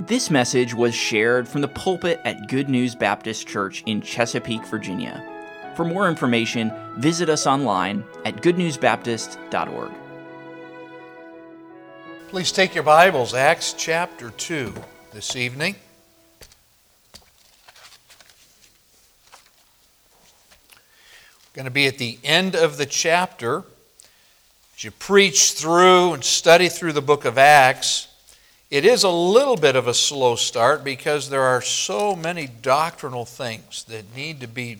This message was shared from the pulpit at Good News Baptist Church in Chesapeake, Virginia. For more information, visit us online at goodnewsbaptist.org. Please take your Bibles, Acts chapter 2, this evening. We're going to be at the end of the chapter. As you preach through and study through the book of Acts, it is a little bit of a slow start because there are so many doctrinal things that need to be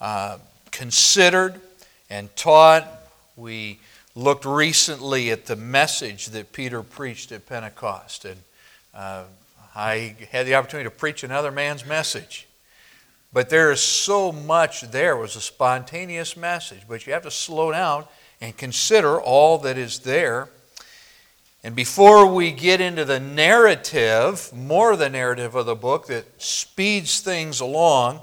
uh, considered and taught. We looked recently at the message that Peter preached at Pentecost, and uh, I had the opportunity to preach another man's message. But there is so much there. It was a spontaneous message, but you have to slow down and consider all that is there and before we get into the narrative, more the narrative of the book that speeds things along,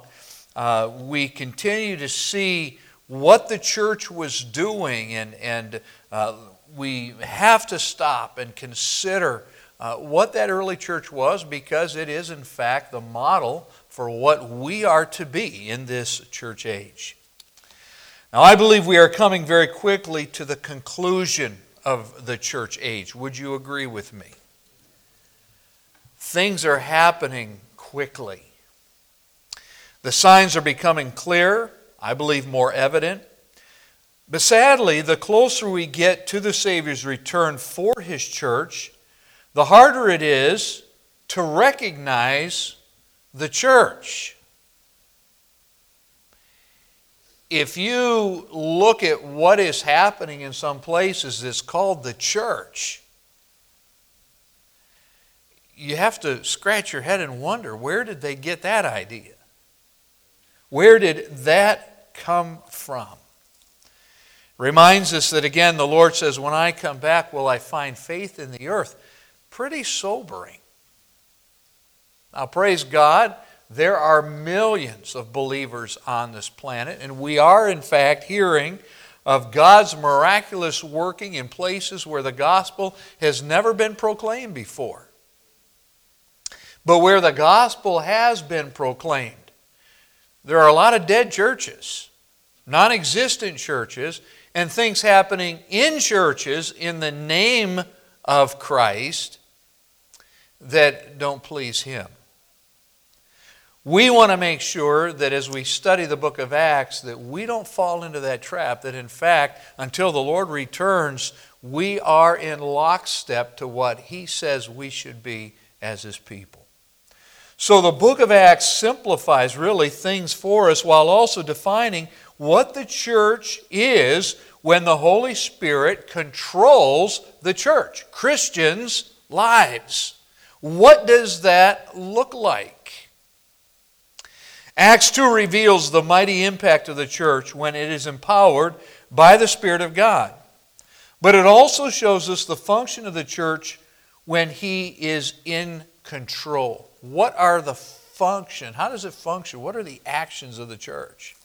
uh, we continue to see what the church was doing, and, and uh, we have to stop and consider uh, what that early church was because it is, in fact, the model for what we are to be in this church age. Now, I believe we are coming very quickly to the conclusion of the church age. Would you agree with me? Things are happening quickly. The signs are becoming clear, I believe more evident. But sadly, the closer we get to the Savior's return for His church, the harder it is to recognize the church if you look at what is happening in some places, it's called the church. You have to scratch your head and wonder where did they get that idea? Where did that come from? Reminds us that again, the Lord says, When I come back, will I find faith in the earth? Pretty sobering. Now, praise God there are millions of believers on this planet, and we are, in fact, hearing of God's miraculous working in places where the gospel has never been proclaimed before. But where the gospel has been proclaimed, there are a lot of dead churches, non existent churches, and things happening in churches in the name of Christ that don't please Him. We want to make sure that as we study the book of Acts that we don't fall into that trap that in fact until the Lord returns we are in lockstep to what he says we should be as his people. So the book of Acts simplifies really things for us while also defining what the church is when the Holy Spirit controls the church, Christians' lives. What does that look like? Acts 2 reveals the mighty impact of the church when it is empowered by the Spirit of God. But it also shows us the function of the church when He is in control. What are the function? How does it function? What are the actions of the church?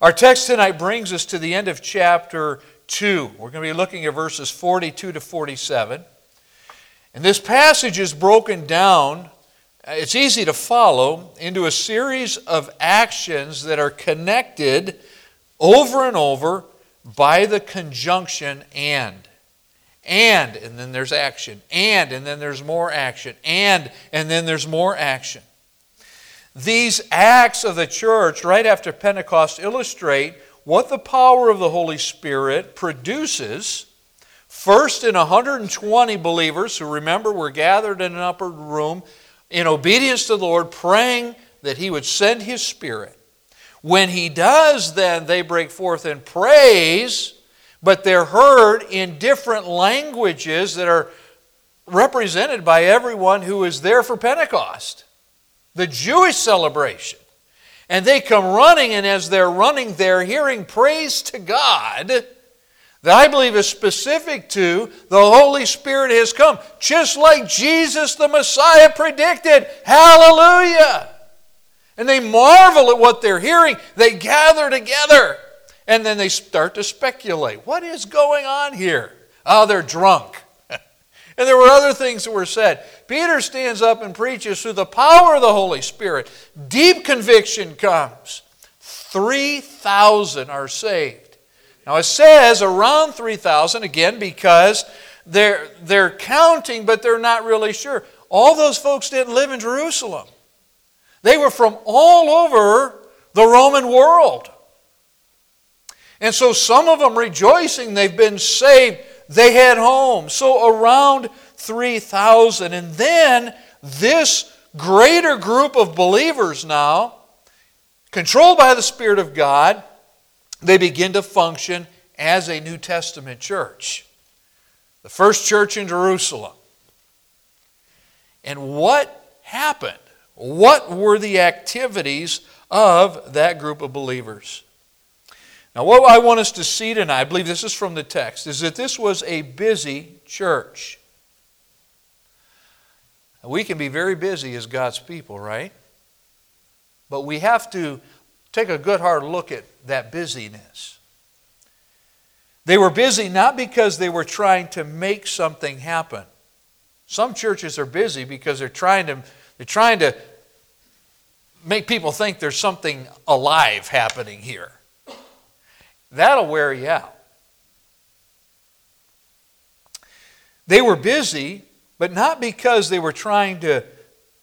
Our text tonight brings us to the end of chapter 2. We're going to be looking at verses 42 to 47. And this passage is broken down it's easy to follow into a series of actions that are connected over and over by the conjunction and. And, and then there's action. And, and then there's more action. And, and then there's more action. These acts of the church right after Pentecost illustrate what the power of the Holy Spirit produces. First, in 120 believers who remember were gathered in an upper room in obedience to the Lord, praying that He would send His Spirit. When He does, then they break forth in praise, but they're heard in different languages that are represented by everyone who is there for Pentecost, the Jewish celebration. And they come running, and as they're running, they're hearing praise to God that I believe is specific to the Holy Spirit has come, just like Jesus the Messiah predicted. Hallelujah! And they marvel at what they're hearing. They gather together and then they start to speculate what is going on here? Oh, they're drunk. And there were other things that were said. Peter stands up and preaches through the power of the Holy Spirit. Deep conviction comes. 3,000 are saved. Now it says around 3,000, again, because they're, they're counting, but they're not really sure. All those folks didn't live in Jerusalem, they were from all over the Roman world. And so some of them rejoicing they've been saved, they head home. So around 3,000. And then this greater group of believers now, controlled by the Spirit of God, they begin to function as a New Testament church. The first church in Jerusalem. And what happened? What were the activities of that group of believers? Now, what I want us to see tonight, I believe this is from the text, is that this was a busy church. We can be very busy as God's people, right? But we have to take a good hard look at that busyness. They were busy not because they were trying to make something happen. Some churches are busy because they're trying to, they're trying to make people think there's something alive happening here. That'll wear you out. They were busy, but not because they were trying to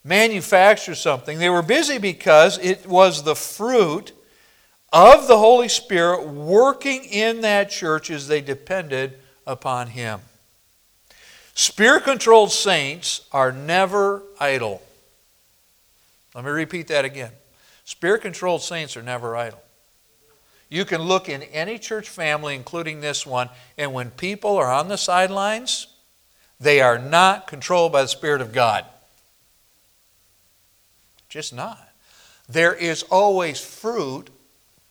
manufacture something. They were busy because it was the fruit of the Holy Spirit working in that church as they depended upon Him. Spirit controlled saints are never idle. Let me repeat that again. Spirit controlled saints are never idle. You can look in any church family, including this one, and when people are on the sidelines, they are not controlled by the Spirit of God. Just not. There is always fruit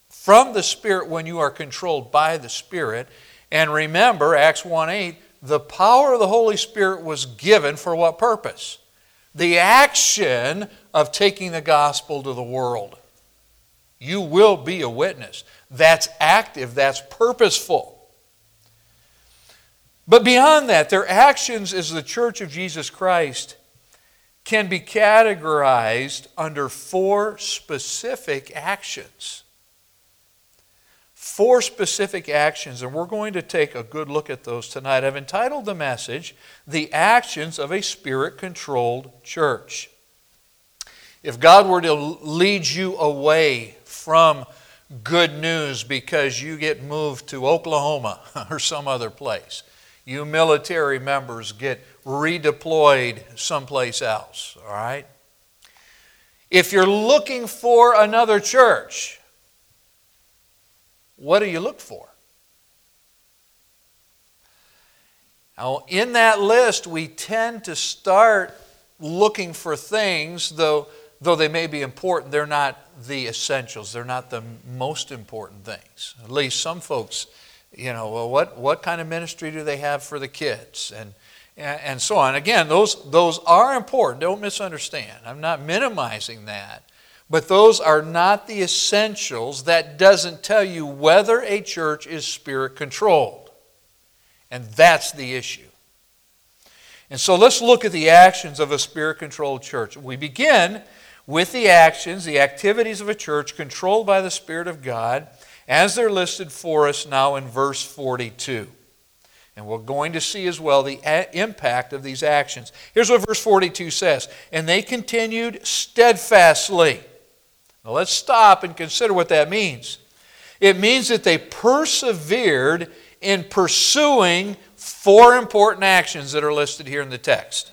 from the Spirit when you are controlled by the Spirit. And remember, Acts 1 8, the power of the Holy Spirit was given for what purpose? The action of taking the gospel to the world. You will be a witness. That's active, that's purposeful. But beyond that, their actions as the church of Jesus Christ can be categorized under four specific actions. Four specific actions, and we're going to take a good look at those tonight. I've entitled the message, The Actions of a Spirit Controlled Church. If God were to lead you away from good news because you get moved to Oklahoma or some other place. You military members get redeployed someplace else, all right? If you're looking for another church, what do you look for? Now, in that list, we tend to start looking for things, though though they may be important, they're not the essentials. They're not the most important things. At least some folks, you know, well, what, what kind of ministry do they have for the kids? And, and so on. Again, those, those are important. Don't misunderstand. I'm not minimizing that. But those are not the essentials. That doesn't tell you whether a church is spirit controlled. And that's the issue. And so let's look at the actions of a spirit controlled church. We begin with the actions, the activities of a church controlled by the Spirit of God, as they're listed for us now in verse 42. And we're going to see as well the impact of these actions. Here's what verse 42 says And they continued steadfastly. Now let's stop and consider what that means. It means that they persevered in pursuing four important actions that are listed here in the text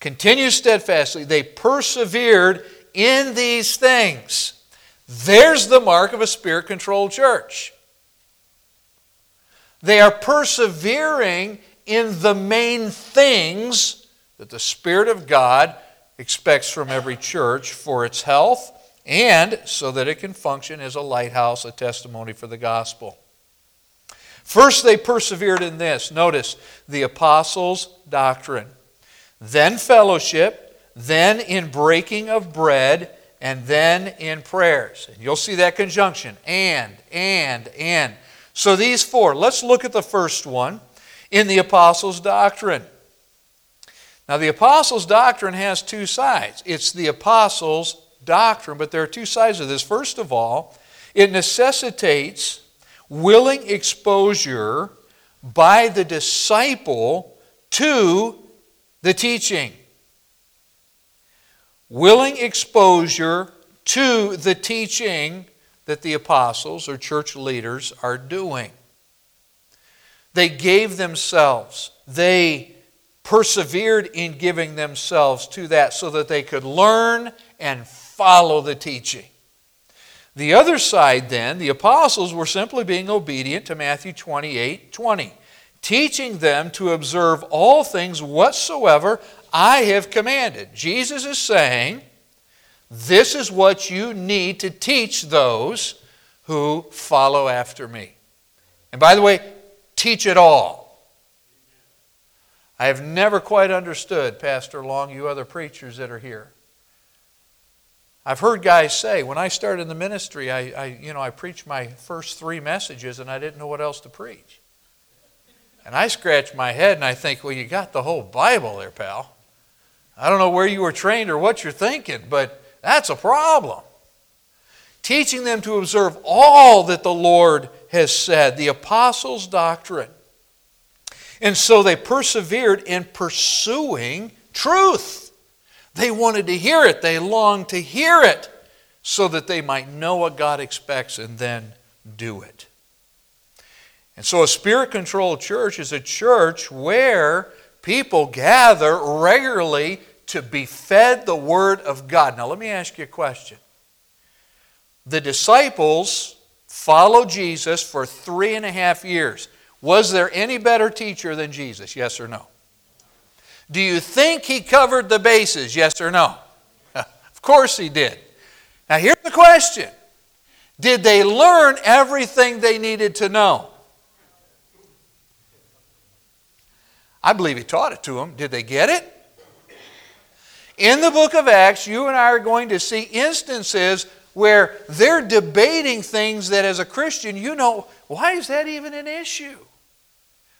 continue steadfastly. They persevered in these things. There's the mark of a spirit controlled church. They are persevering in the main things that the Spirit of God expects from every church for its health and so that it can function as a lighthouse, a testimony for the gospel. First, they persevered in this. Notice the apostles' doctrine then fellowship, then in breaking of bread, and then in prayers. And you'll see that conjunction and, and, and. So these four. Let's look at the first one in the apostles' doctrine. Now, the apostles' doctrine has two sides. It's the apostles' doctrine, but there are two sides of this. First of all, it necessitates willing exposure by the disciple to the teaching. Willing exposure to the teaching that the apostles or church leaders are doing. They gave themselves, they persevered in giving themselves to that so that they could learn and follow the teaching. The other side, then, the apostles were simply being obedient to Matthew 28 20, teaching them to observe all things whatsoever I have commanded. Jesus is saying, This is what you need to teach those who follow after me. And by the way, teach it all. I have never quite understood, Pastor Long, you other preachers that are here. I've heard guys say, when I started in the ministry, I, I, you know, I preached my first three messages and I didn't know what else to preach. And I scratch my head and I think, well, you got the whole Bible there, pal. I don't know where you were trained or what you're thinking, but that's a problem. Teaching them to observe all that the Lord has said, the apostles' doctrine. And so they persevered in pursuing truth. They wanted to hear it, they longed to hear it so that they might know what God expects and then do it. And so a spirit controlled church is a church where people gather regularly to be fed the Word of God. Now, let me ask you a question. The disciples followed Jesus for three and a half years. Was there any better teacher than Jesus? Yes or no? Do you think he covered the bases? Yes or no? of course he did. Now here's the question Did they learn everything they needed to know? I believe he taught it to them. Did they get it? In the book of Acts, you and I are going to see instances where they're debating things that as a Christian, you know, why is that even an issue?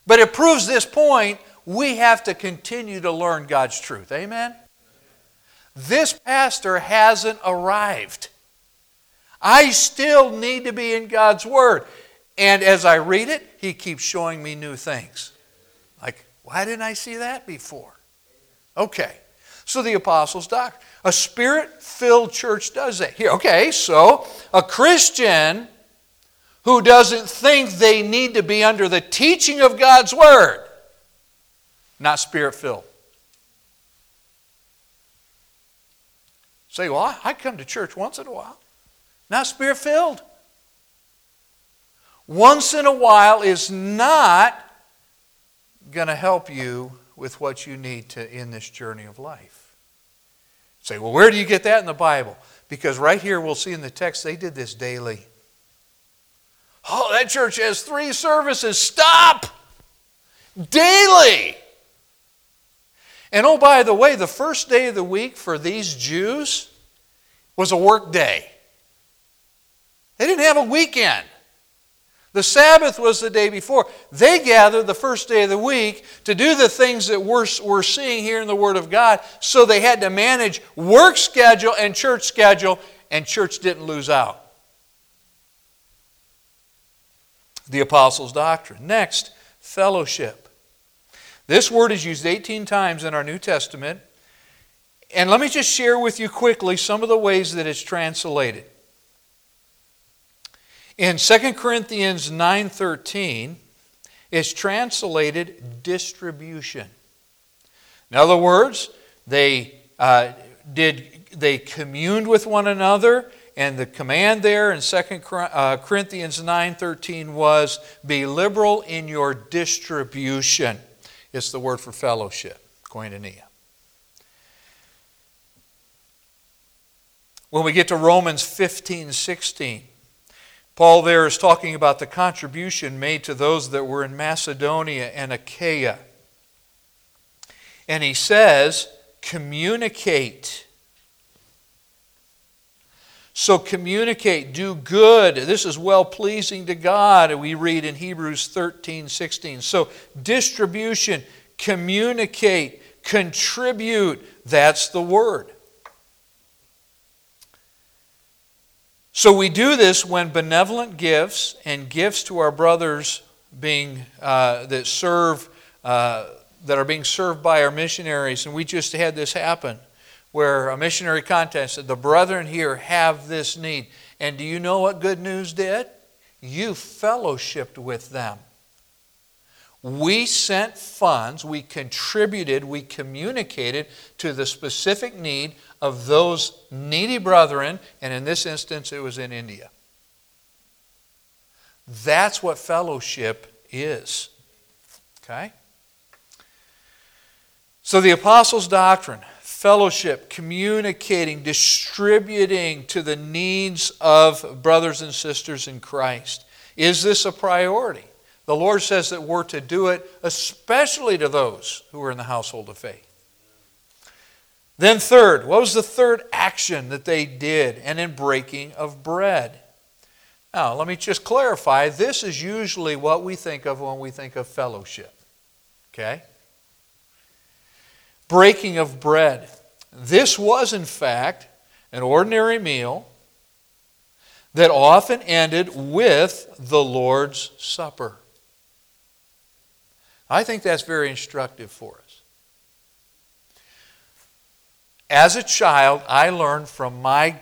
But it proves this point we have to continue to learn God's truth. Amen? This pastor hasn't arrived. I still need to be in God's Word. And as I read it, he keeps showing me new things. Like, why didn't I see that before? Okay. So the apostles' doctrine. A spirit filled church does that. Here, okay, so a Christian who doesn't think they need to be under the teaching of God's Word not spirit filled. Say, well, I come to church once in a while. Not spirit filled. Once in a while is not going to help you with what you need to in this journey of life. Say, well, where do you get that in the Bible? Because right here we'll see in the text they did this daily. Oh, that church has three services. Stop! Daily! And oh, by the way, the first day of the week for these Jews was a work day. They didn't have a weekend. The Sabbath was the day before. They gathered the first day of the week to do the things that we're, we're seeing here in the Word of God, so they had to manage work schedule and church schedule, and church didn't lose out. The Apostles' Doctrine. Next, fellowship. This word is used 18 times in our New Testament. And let me just share with you quickly some of the ways that it's translated. In 2 Corinthians 9:13, it's translated distribution. In other words, they uh, did they communed with one another, and the command there in 2 uh, Corinthians 9:13 was be liberal in your distribution. It's the word for fellowship, koinonia. When we get to Romans 15, 16, Paul there is talking about the contribution made to those that were in Macedonia and Achaia. And he says, communicate. So communicate, do good. This is well pleasing to God, we read in Hebrews 13, 16. So distribution, communicate, Contribute. That's the word. So we do this when benevolent gifts and gifts to our brothers being uh, that serve uh, that are being served by our missionaries, and we just had this happen where a missionary contest said the brethren here have this need. And do you know what good news did? You fellowshipped with them. We sent funds, we contributed, we communicated to the specific need of those needy brethren, and in this instance, it was in India. That's what fellowship is. Okay? So, the apostles' doctrine, fellowship, communicating, distributing to the needs of brothers and sisters in Christ. Is this a priority? The Lord says that we're to do it especially to those who are in the household of faith. Then, third, what was the third action that they did? And in breaking of bread. Now, let me just clarify this is usually what we think of when we think of fellowship. Okay? Breaking of bread. This was, in fact, an ordinary meal that often ended with the Lord's Supper. I think that's very instructive for us. As a child, I learned from my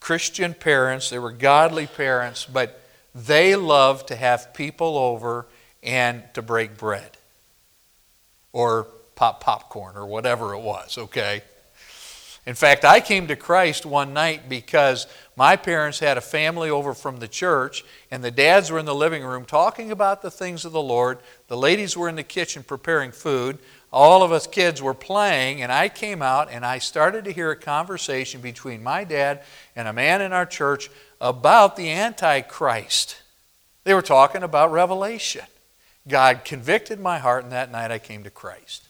Christian parents, they were godly parents, but they loved to have people over and to break bread or pop popcorn or whatever it was, okay? In fact, I came to Christ one night because my parents had a family over from the church, and the dads were in the living room talking about the things of the Lord. The ladies were in the kitchen preparing food. All of us kids were playing, and I came out and I started to hear a conversation between my dad and a man in our church about the Antichrist. They were talking about Revelation. God convicted my heart, and that night I came to Christ.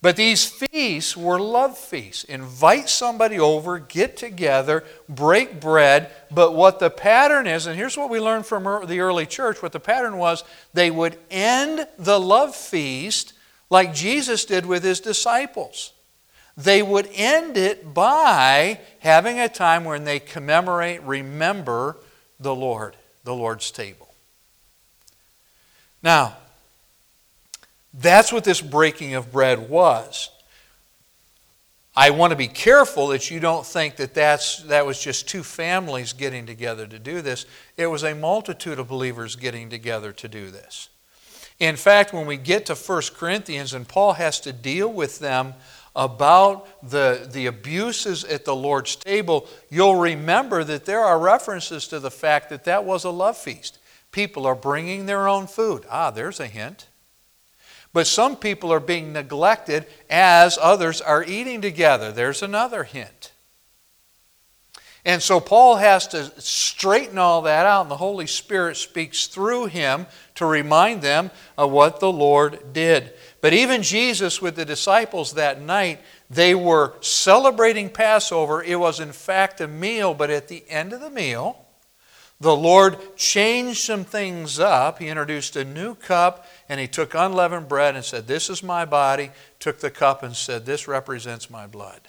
But these feasts were love feasts. Invite somebody over, get together, break bread. But what the pattern is, and here's what we learned from the early church what the pattern was, they would end the love feast like Jesus did with his disciples. They would end it by having a time when they commemorate, remember the Lord, the Lord's table. Now, that's what this breaking of bread was. I want to be careful that you don't think that that's, that was just two families getting together to do this. It was a multitude of believers getting together to do this. In fact, when we get to 1 Corinthians and Paul has to deal with them about the, the abuses at the Lord's table, you'll remember that there are references to the fact that that was a love feast. People are bringing their own food. Ah, there's a hint. But some people are being neglected as others are eating together. There's another hint. And so Paul has to straighten all that out, and the Holy Spirit speaks through him to remind them of what the Lord did. But even Jesus with the disciples that night, they were celebrating Passover. It was, in fact, a meal, but at the end of the meal, the Lord changed some things up. He introduced a new cup and he took unleavened bread and said, This is my body, took the cup and said, This represents my blood.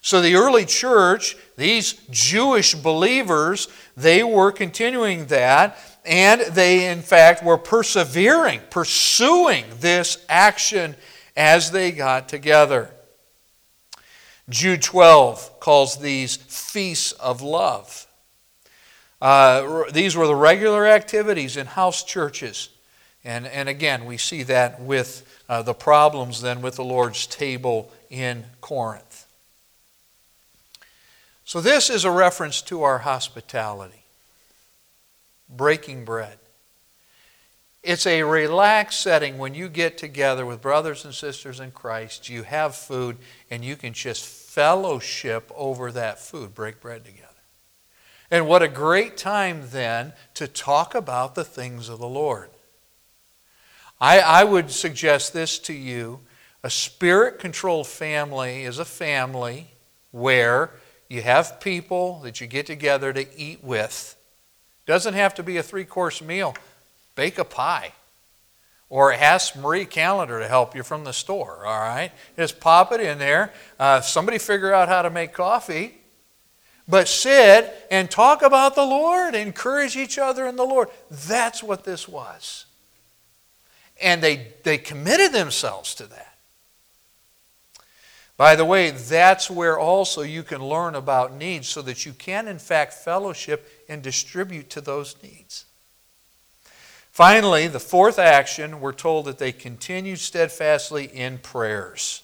So the early church, these Jewish believers, they were continuing that, and they, in fact, were persevering, pursuing this action as they got together. Jude 12 calls these feasts of love. Uh, these were the regular activities in house churches. And, and again, we see that with uh, the problems then with the Lord's table in Corinth. So, this is a reference to our hospitality, breaking bread. It's a relaxed setting when you get together with brothers and sisters in Christ, you have food, and you can just fellowship over that food, break bread together. And what a great time then to talk about the things of the Lord. I, I would suggest this to you a spirit controlled family is a family where you have people that you get together to eat with. Doesn't have to be a three course meal. Bake a pie. Or ask Marie Callender to help you from the store, all right? Just pop it in there. Uh, somebody figure out how to make coffee. But sit and talk about the Lord, encourage each other in the Lord. That's what this was. And they, they committed themselves to that. By the way, that's where also you can learn about needs so that you can, in fact, fellowship and distribute to those needs. Finally, the fourth action, we're told that they continued steadfastly in prayers.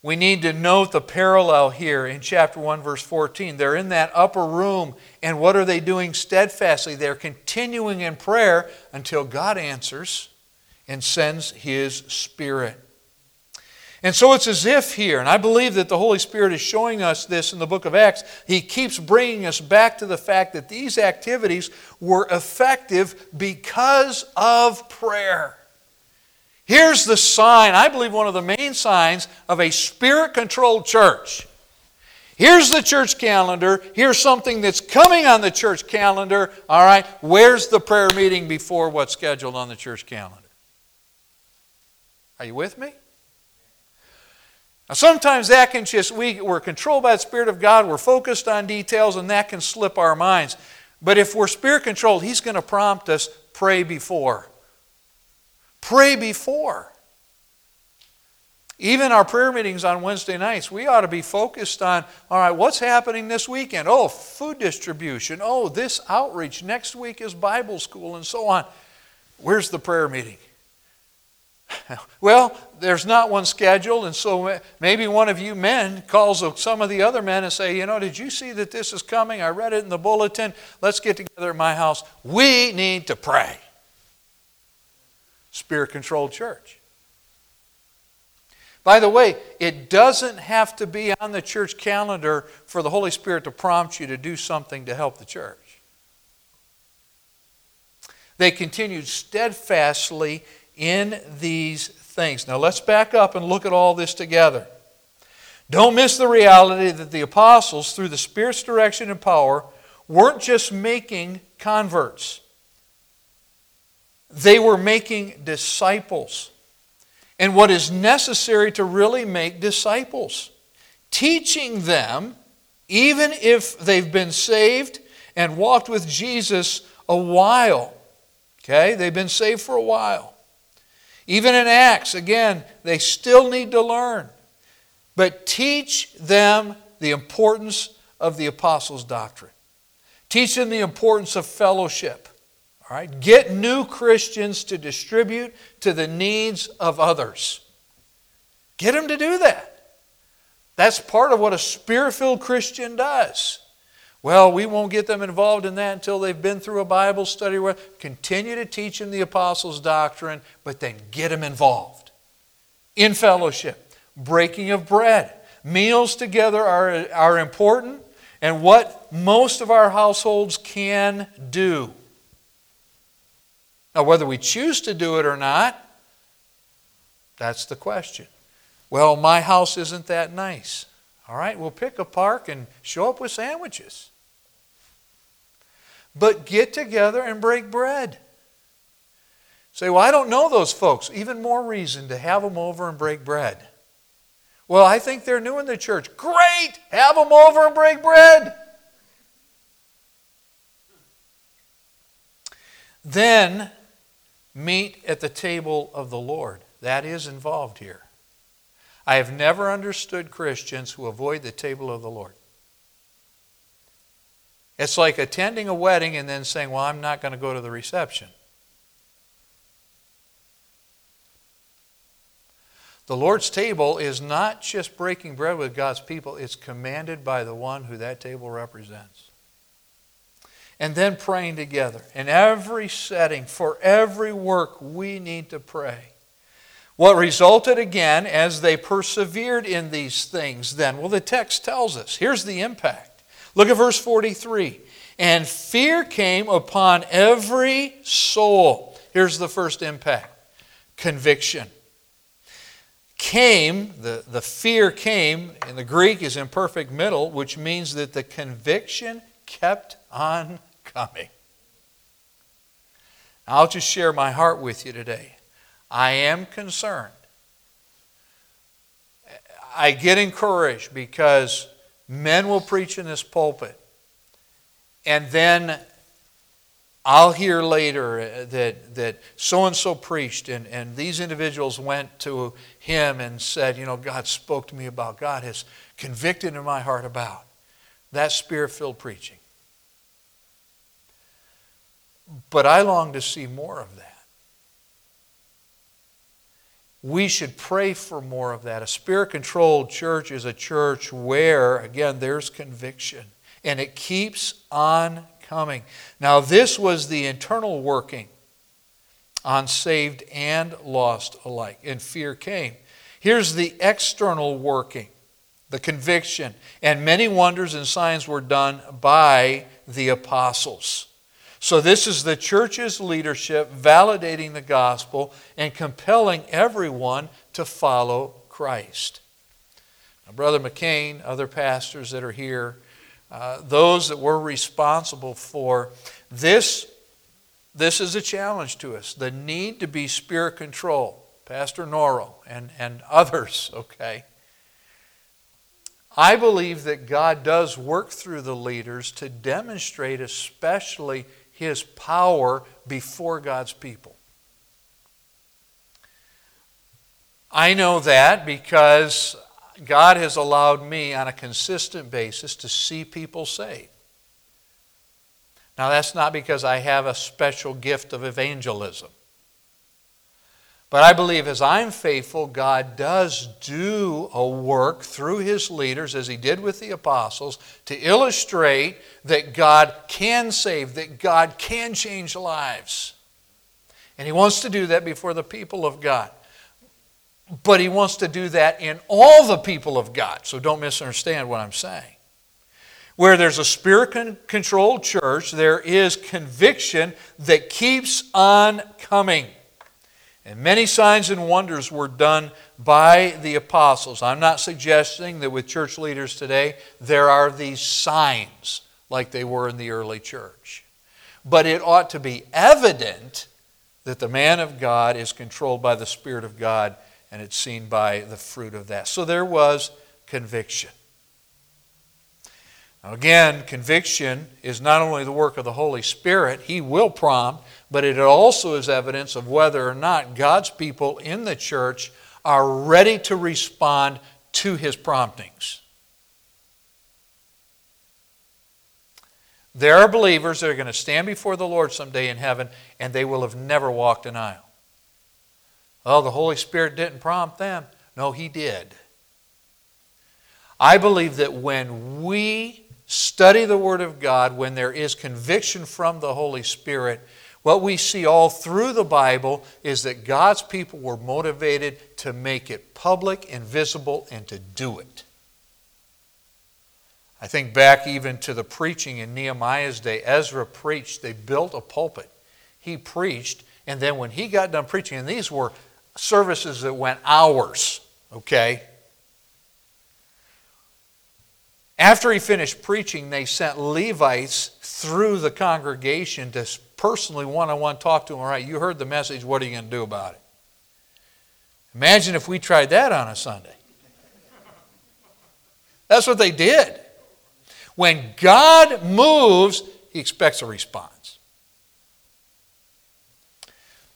We need to note the parallel here in chapter 1, verse 14. They're in that upper room, and what are they doing steadfastly? They're continuing in prayer until God answers and sends His Spirit. And so it's as if here, and I believe that the Holy Spirit is showing us this in the book of Acts, He keeps bringing us back to the fact that these activities were effective because of prayer. Here's the sign, I believe one of the main signs of a spirit controlled church. Here's the church calendar. Here's something that's coming on the church calendar. All right, where's the prayer meeting before what's scheduled on the church calendar? Are you with me? Now, sometimes that can just, we, we're controlled by the Spirit of God, we're focused on details, and that can slip our minds. But if we're spirit controlled, He's going to prompt us pray before. Pray before. Even our prayer meetings on Wednesday nights, we ought to be focused on all right, what's happening this weekend? Oh, food distribution. Oh, this outreach. Next week is Bible school, and so on. Where's the prayer meeting? Well, there's not one scheduled, and so maybe one of you men calls some of the other men and say, you know, did you see that this is coming? I read it in the bulletin. Let's get together at my house. We need to pray. Spirit controlled church. By the way, it doesn't have to be on the church calendar for the Holy Spirit to prompt you to do something to help the church. They continued steadfastly in these things. Now let's back up and look at all this together. Don't miss the reality that the apostles, through the Spirit's direction and power, weren't just making converts, they were making disciples. And what is necessary to really make disciples? Teaching them, even if they've been saved and walked with Jesus a while. Okay? They've been saved for a while. Even in Acts, again, they still need to learn. But teach them the importance of the apostles' doctrine. Teach them the importance of fellowship. All right? Get new Christians to distribute to the needs of others. Get them to do that. That's part of what a spirit filled Christian does. Well, we won't get them involved in that until they've been through a Bible study. Where continue to teach them the apostles' doctrine, but then get them involved in fellowship, breaking of bread. Meals together are, are important and what most of our households can do. Now, whether we choose to do it or not, that's the question. Well, my house isn't that nice. All right, we'll pick a park and show up with sandwiches. But get together and break bread. Say, well, I don't know those folks. Even more reason to have them over and break bread. Well, I think they're new in the church. Great! Have them over and break bread. Then meet at the table of the Lord. That is involved here. I have never understood Christians who avoid the table of the Lord. It's like attending a wedding and then saying, Well, I'm not going to go to the reception. The Lord's table is not just breaking bread with God's people, it's commanded by the one who that table represents. And then praying together. In every setting, for every work, we need to pray. What resulted again as they persevered in these things then? Well, the text tells us. Here's the impact. Look at verse 43. And fear came upon every soul. Here's the first impact conviction. Came, the, the fear came, in the Greek is imperfect middle, which means that the conviction kept on coming. I'll just share my heart with you today. I am concerned. I get encouraged because men will preach in this pulpit, and then I'll hear later that, that so and so preached, and, and these individuals went to him and said, You know, God spoke to me about, God has convicted in my heart about that spirit filled preaching. But I long to see more of that. We should pray for more of that. A spirit controlled church is a church where, again, there's conviction and it keeps on coming. Now, this was the internal working on saved and lost alike, and fear came. Here's the external working, the conviction, and many wonders and signs were done by the apostles. So, this is the church's leadership validating the gospel and compelling everyone to follow Christ. Now, Brother McCain, other pastors that are here, uh, those that were responsible for this, this is a challenge to us. The need to be spirit controlled. Pastor Noro and, and others, okay? I believe that God does work through the leaders to demonstrate, especially his power before God's people. I know that because God has allowed me on a consistent basis to see people saved. Now, that's not because I have a special gift of evangelism. But I believe as I'm faithful, God does do a work through his leaders, as he did with the apostles, to illustrate that God can save, that God can change lives. And he wants to do that before the people of God. But he wants to do that in all the people of God. So don't misunderstand what I'm saying. Where there's a spirit controlled church, there is conviction that keeps on coming. And many signs and wonders were done by the apostles. I'm not suggesting that with church leaders today there are these signs like they were in the early church. But it ought to be evident that the man of God is controlled by the Spirit of God, and it's seen by the fruit of that. So there was conviction. Now, again, conviction is not only the work of the Holy Spirit, He will prompt, but it also is evidence of whether or not God's people in the church are ready to respond to his promptings. There are believers that are going to stand before the Lord someday in heaven and they will have never walked an aisle. Oh, the Holy Spirit didn't prompt them. No, He did. I believe that when we study the Word of God, when there is conviction from the Holy Spirit, what we see all through the Bible is that God's people were motivated to make it public and visible and to do it. I think back even to the preaching in Nehemiah's day. Ezra preached, they built a pulpit. He preached, and then when he got done preaching, and these were services that went hours, okay? After he finished preaching, they sent Levites through the congregation to personally one on one talk to him. All right, you heard the message. What are you going to do about it? Imagine if we tried that on a Sunday. That's what they did. When God moves, he expects a response.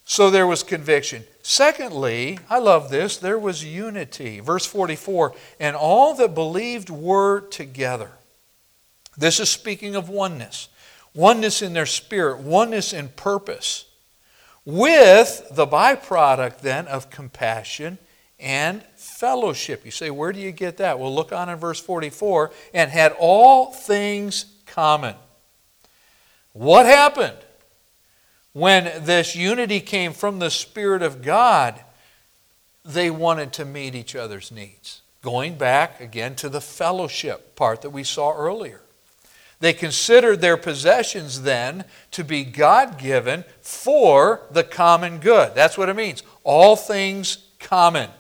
So there was conviction. Secondly, I love this, there was unity. Verse 44 and all that believed were together. This is speaking of oneness oneness in their spirit, oneness in purpose, with the byproduct then of compassion and fellowship. You say, where do you get that? Well, look on in verse 44 and had all things common. What happened when this unity came from the Spirit of God? They wanted to meet each other's needs. Going back again to the fellowship part that we saw earlier. They considered their possessions then to be God given for the common good. That's what it means. All things common.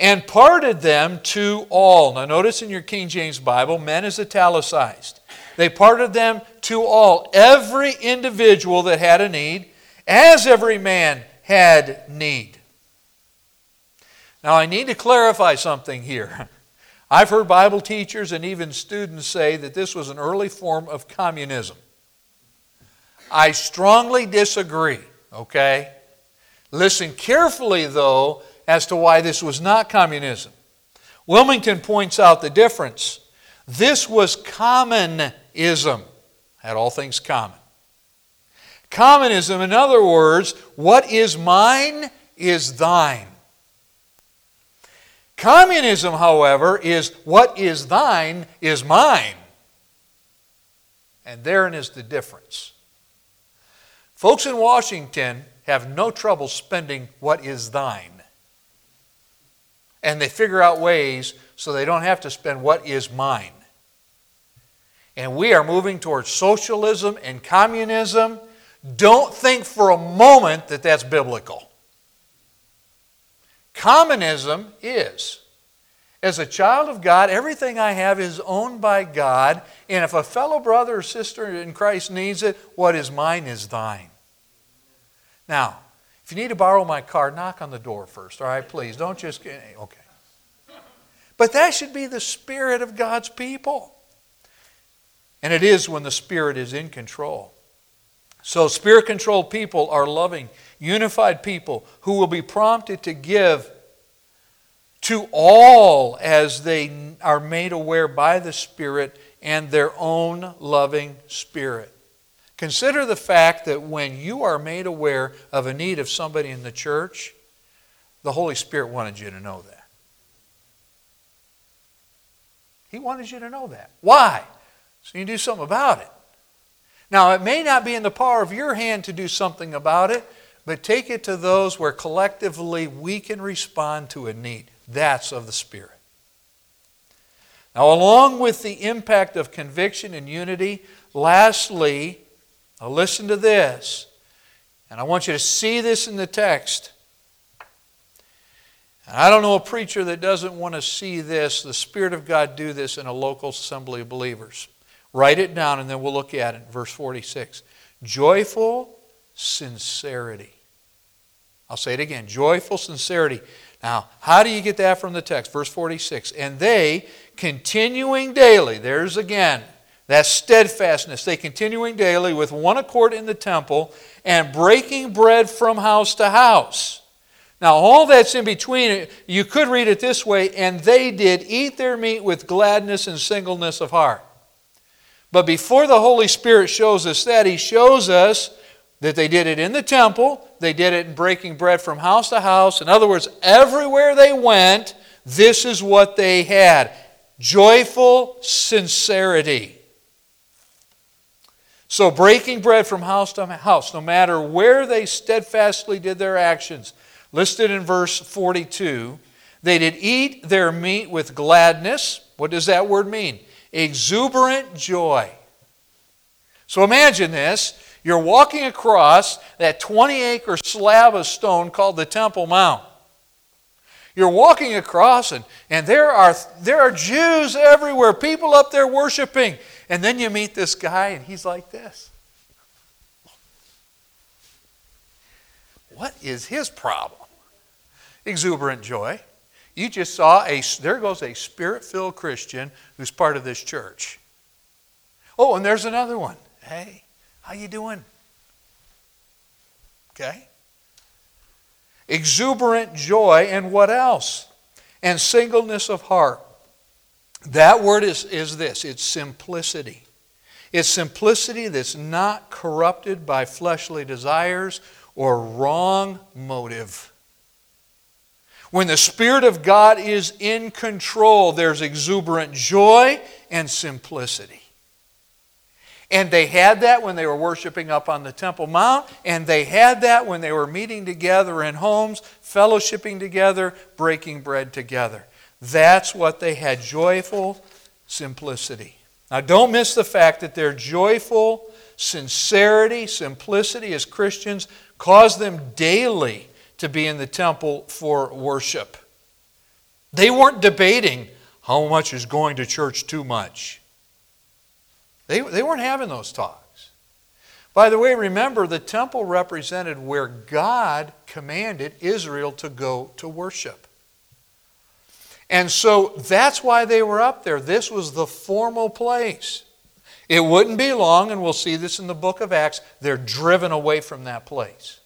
And parted them to all. Now, notice in your King James Bible, men is italicized. They parted them to all, every individual that had a need, as every man had need. Now, I need to clarify something here. I've heard Bible teachers and even students say that this was an early form of communism. I strongly disagree, okay? Listen carefully, though, as to why this was not communism. Willmington points out the difference. This was commonism, had all things common. Commonism, in other words, what is mine is thine. Communism, however, is what is thine is mine. And therein is the difference. Folks in Washington have no trouble spending what is thine. And they figure out ways so they don't have to spend what is mine. And we are moving towards socialism and communism. Don't think for a moment that that's biblical. Commonism is. As a child of God, everything I have is owned by God, and if a fellow brother or sister in Christ needs it, what is mine is thine. Now, if you need to borrow my car, knock on the door first, all right? Please, don't just, okay. But that should be the spirit of God's people. And it is when the Spirit is in control. So, spirit controlled people are loving, unified people who will be prompted to give to all as they are made aware by the Spirit and their own loving spirit. Consider the fact that when you are made aware of a need of somebody in the church, the Holy Spirit wanted you to know that. He wanted you to know that. Why? So you do something about it. Now, it may not be in the power of your hand to do something about it, but take it to those where collectively we can respond to a need. That's of the Spirit. Now, along with the impact of conviction and unity, lastly, now listen to this, and I want you to see this in the text. And I don't know a preacher that doesn't want to see this, the Spirit of God do this in a local assembly of believers. Write it down and then we'll look at it. Verse 46. Joyful sincerity. I'll say it again joyful sincerity. Now, how do you get that from the text? Verse 46. And they, continuing daily, there's again that steadfastness, they continuing daily with one accord in the temple and breaking bread from house to house. Now, all that's in between, you could read it this way and they did eat their meat with gladness and singleness of heart. But before the Holy Spirit shows us that, He shows us that they did it in the temple, they did it in breaking bread from house to house. In other words, everywhere they went, this is what they had joyful sincerity. So, breaking bread from house to house, no matter where they steadfastly did their actions, listed in verse 42, they did eat their meat with gladness. What does that word mean? exuberant joy. So imagine this. You're walking across that 20 acre slab of stone called the Temple Mount. You're walking across, and, and there, are, there are Jews everywhere, people up there worshiping. And then you meet this guy, and he's like this. What is his problem? Exuberant joy. You just saw a, there goes a spirit filled Christian who's part of this church. Oh, and there's another one. Hey, how you doing? Okay. Exuberant joy and what else? And singleness of heart. That word is, is this it's simplicity. It's simplicity that's not corrupted by fleshly desires or wrong motive. When the Spirit of God is in control, there's exuberant joy and simplicity. And they had that when they were worshiping up on the Temple Mount, and they had that when they were meeting together in homes, fellowshipping together, breaking bread together. That's what they had joyful simplicity. Now, don't miss the fact that their joyful sincerity, simplicity as Christians caused them daily to be in the temple for worship. They weren't debating how much is going to church too much. They, they weren't having those talks. By the way, remember the temple represented where God commanded Israel to go to worship. And so that's why they were up there. This was the formal place. It wouldn't be long, and we'll see this in the book of Acts, they're driven away from that place.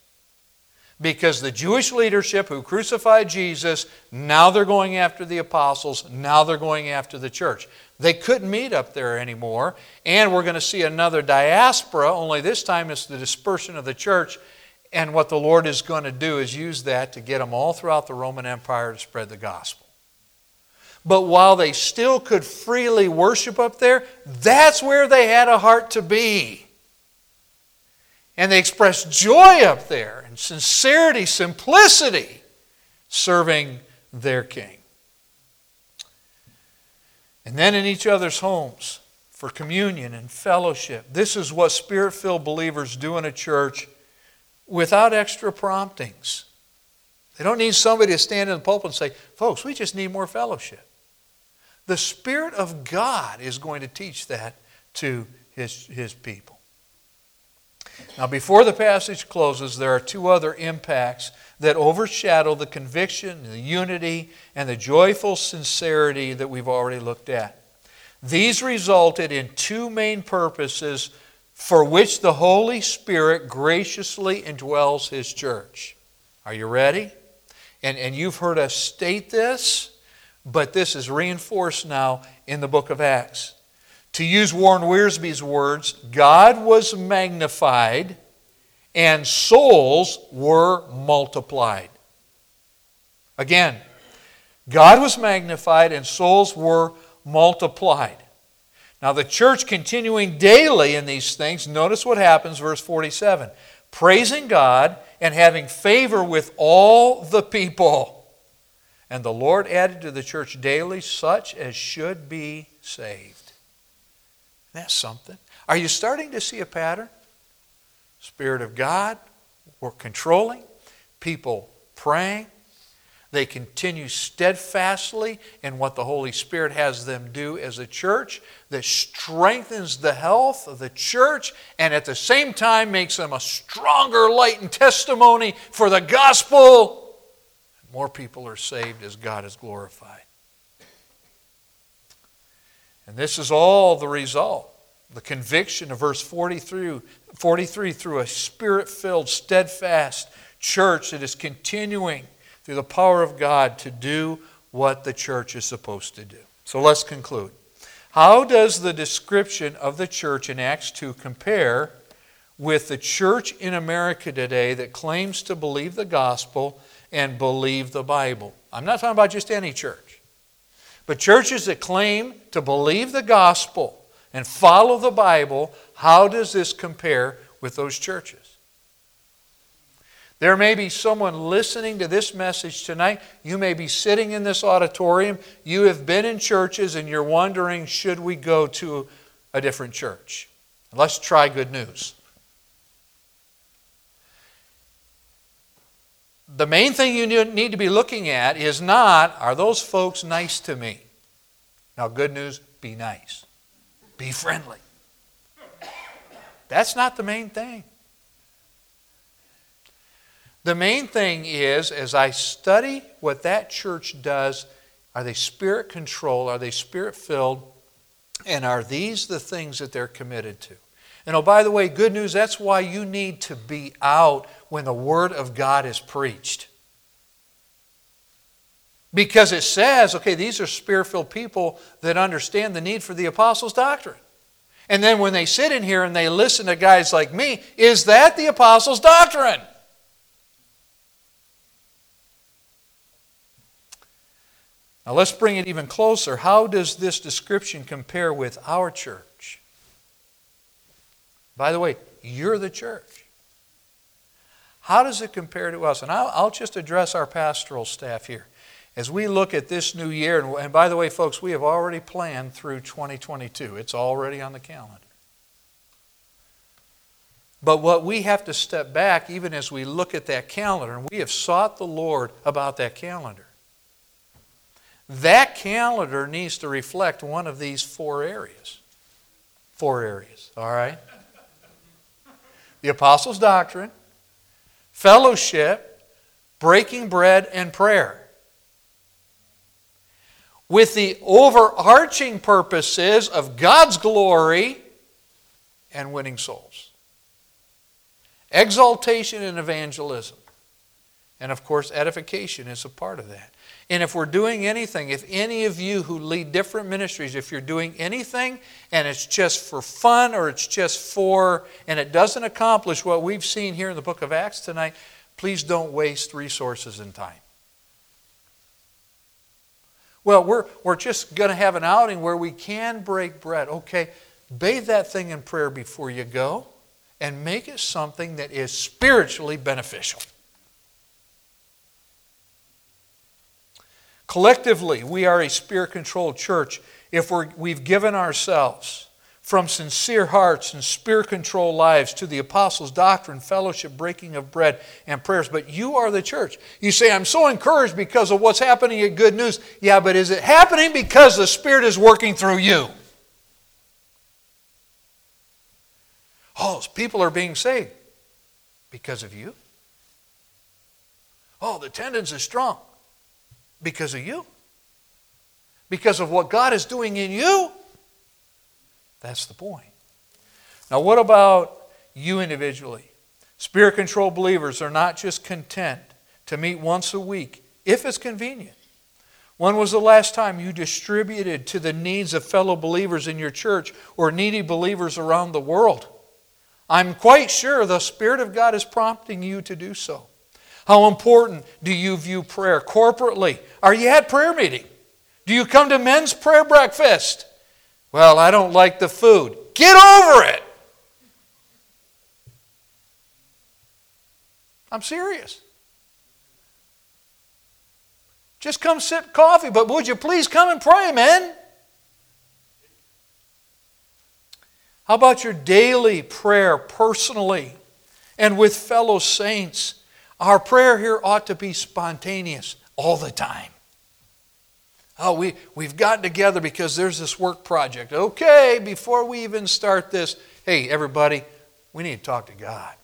Because the Jewish leadership who crucified Jesus, now they're going after the apostles, now they're going after the church. They couldn't meet up there anymore, and we're going to see another diaspora, only this time it's the dispersion of the church. And what the Lord is going to do is use that to get them all throughout the Roman Empire to spread the gospel. But while they still could freely worship up there, that's where they had a heart to be. And they expressed joy up there and sincerity, simplicity, serving their king. And then in each other's homes for communion and fellowship. This is what spirit filled believers do in a church without extra promptings. They don't need somebody to stand in the pulpit and say, Folks, we just need more fellowship. The Spirit of God is going to teach that to his, his people. Now, before the passage closes, there are two other impacts that overshadow the conviction, the unity, and the joyful sincerity that we've already looked at. These resulted in two main purposes for which the Holy Spirit graciously indwells His church. Are you ready? And, and you've heard us state this. But this is reinforced now in the book of Acts. To use Warren Wiersbe's words, God was magnified and souls were multiplied. Again, God was magnified and souls were multiplied. Now, the church continuing daily in these things, notice what happens, verse 47 praising God and having favor with all the people. And the Lord added to the church daily such as should be saved. That's something. Are you starting to see a pattern? Spirit of God, we're controlling, people praying. They continue steadfastly in what the Holy Spirit has them do as a church that strengthens the health of the church and at the same time makes them a stronger light and testimony for the gospel more people are saved as God is glorified. And this is all the result the conviction of verse 43, 43 through a spirit filled, steadfast church that is continuing through the power of God to do what the church is supposed to do. So let's conclude. How does the description of the church in Acts 2 compare with the church in America today that claims to believe the gospel and believe the Bible. I'm not talking about just any church, but churches that claim to believe the gospel and follow the Bible. How does this compare with those churches? There may be someone listening to this message tonight. You may be sitting in this auditorium. You have been in churches and you're wondering, should we go to a different church? Let's try good news. The main thing you need to be looking at is not, are those folks nice to me? Now, good news, be nice, be friendly. That's not the main thing. The main thing is, as I study what that church does, are they spirit controlled? Are they spirit filled? And are these the things that they're committed to? And oh, by the way, good news, that's why you need to be out when the Word of God is preached. Because it says, okay, these are spirit filled people that understand the need for the apostles' doctrine. And then when they sit in here and they listen to guys like me, is that the apostles' doctrine? Now let's bring it even closer. How does this description compare with our church? By the way, you're the church. How does it compare to us? And I'll, I'll just address our pastoral staff here. As we look at this new year, and, and by the way, folks, we have already planned through 2022, it's already on the calendar. But what we have to step back, even as we look at that calendar, and we have sought the Lord about that calendar. That calendar needs to reflect one of these four areas. Four areas, all right? The apostles' doctrine, fellowship, breaking bread, and prayer. With the overarching purposes of God's glory and winning souls. Exaltation and evangelism. And of course, edification is a part of that. And if we're doing anything, if any of you who lead different ministries, if you're doing anything and it's just for fun or it's just for, and it doesn't accomplish what we've seen here in the book of Acts tonight, please don't waste resources and time. Well, we're, we're just going to have an outing where we can break bread. Okay, bathe that thing in prayer before you go and make it something that is spiritually beneficial. Collectively, we are a spirit controlled church if we have given ourselves from sincere hearts and spirit controlled lives to the apostles' doctrine, fellowship, breaking of bread, and prayers. But you are the church. You say, I'm so encouraged because of what's happening at Good News. Yeah, but is it happening because the Spirit is working through you? Oh, people are being saved because of you. Oh, the tendons is strong. Because of you. Because of what God is doing in you. That's the point. Now, what about you individually? Spirit controlled believers are not just content to meet once a week if it's convenient. When was the last time you distributed to the needs of fellow believers in your church or needy believers around the world? I'm quite sure the Spirit of God is prompting you to do so. How important do you view prayer corporately? Are you at prayer meeting? Do you come to men's prayer breakfast? Well, I don't like the food. Get over it. I'm serious. Just come sip coffee, but would you please come and pray, man? How about your daily prayer personally and with fellow saints? Our prayer here ought to be spontaneous all the time. Oh, we, we've gotten together because there's this work project. Okay, before we even start this, hey, everybody, we need to talk to God.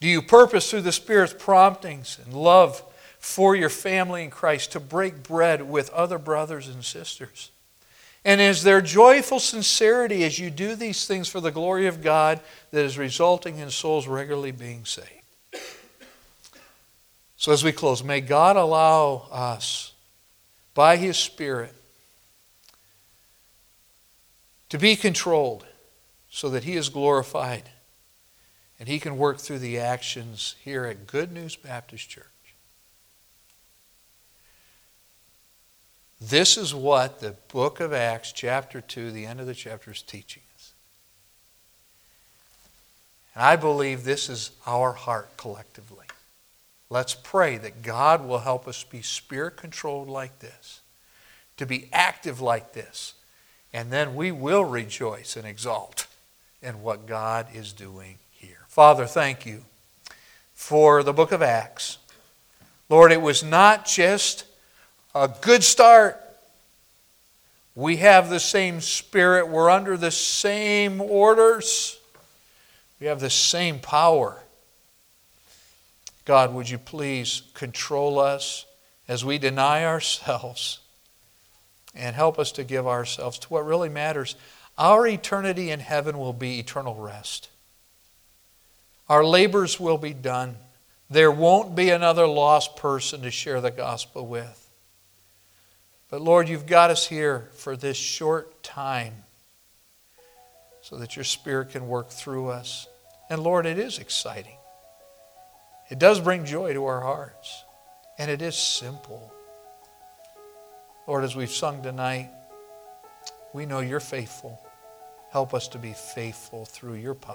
Do you purpose through the Spirit's promptings and love for your family in Christ to break bread with other brothers and sisters? And is there joyful sincerity as you do these things for the glory of God that is resulting in souls regularly being saved? So, as we close, may God allow us, by His Spirit, to be controlled so that He is glorified and He can work through the actions here at Good News Baptist Church. This is what the book of Acts, chapter 2, the end of the chapter, is teaching us. And I believe this is our heart collectively. Let's pray that God will help us be spirit controlled like this, to be active like this, and then we will rejoice and exalt in what God is doing here. Father, thank you for the book of Acts. Lord, it was not just a good start. We have the same spirit. We're under the same orders. We have the same power. God, would you please control us as we deny ourselves and help us to give ourselves to what really matters? Our eternity in heaven will be eternal rest. Our labors will be done. There won't be another lost person to share the gospel with. But Lord, you've got us here for this short time so that your Spirit can work through us. And Lord, it is exciting. It does bring joy to our hearts, and it is simple. Lord, as we've sung tonight, we know you're faithful. Help us to be faithful through your power.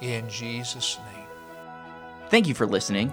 In Jesus' name. Thank you for listening.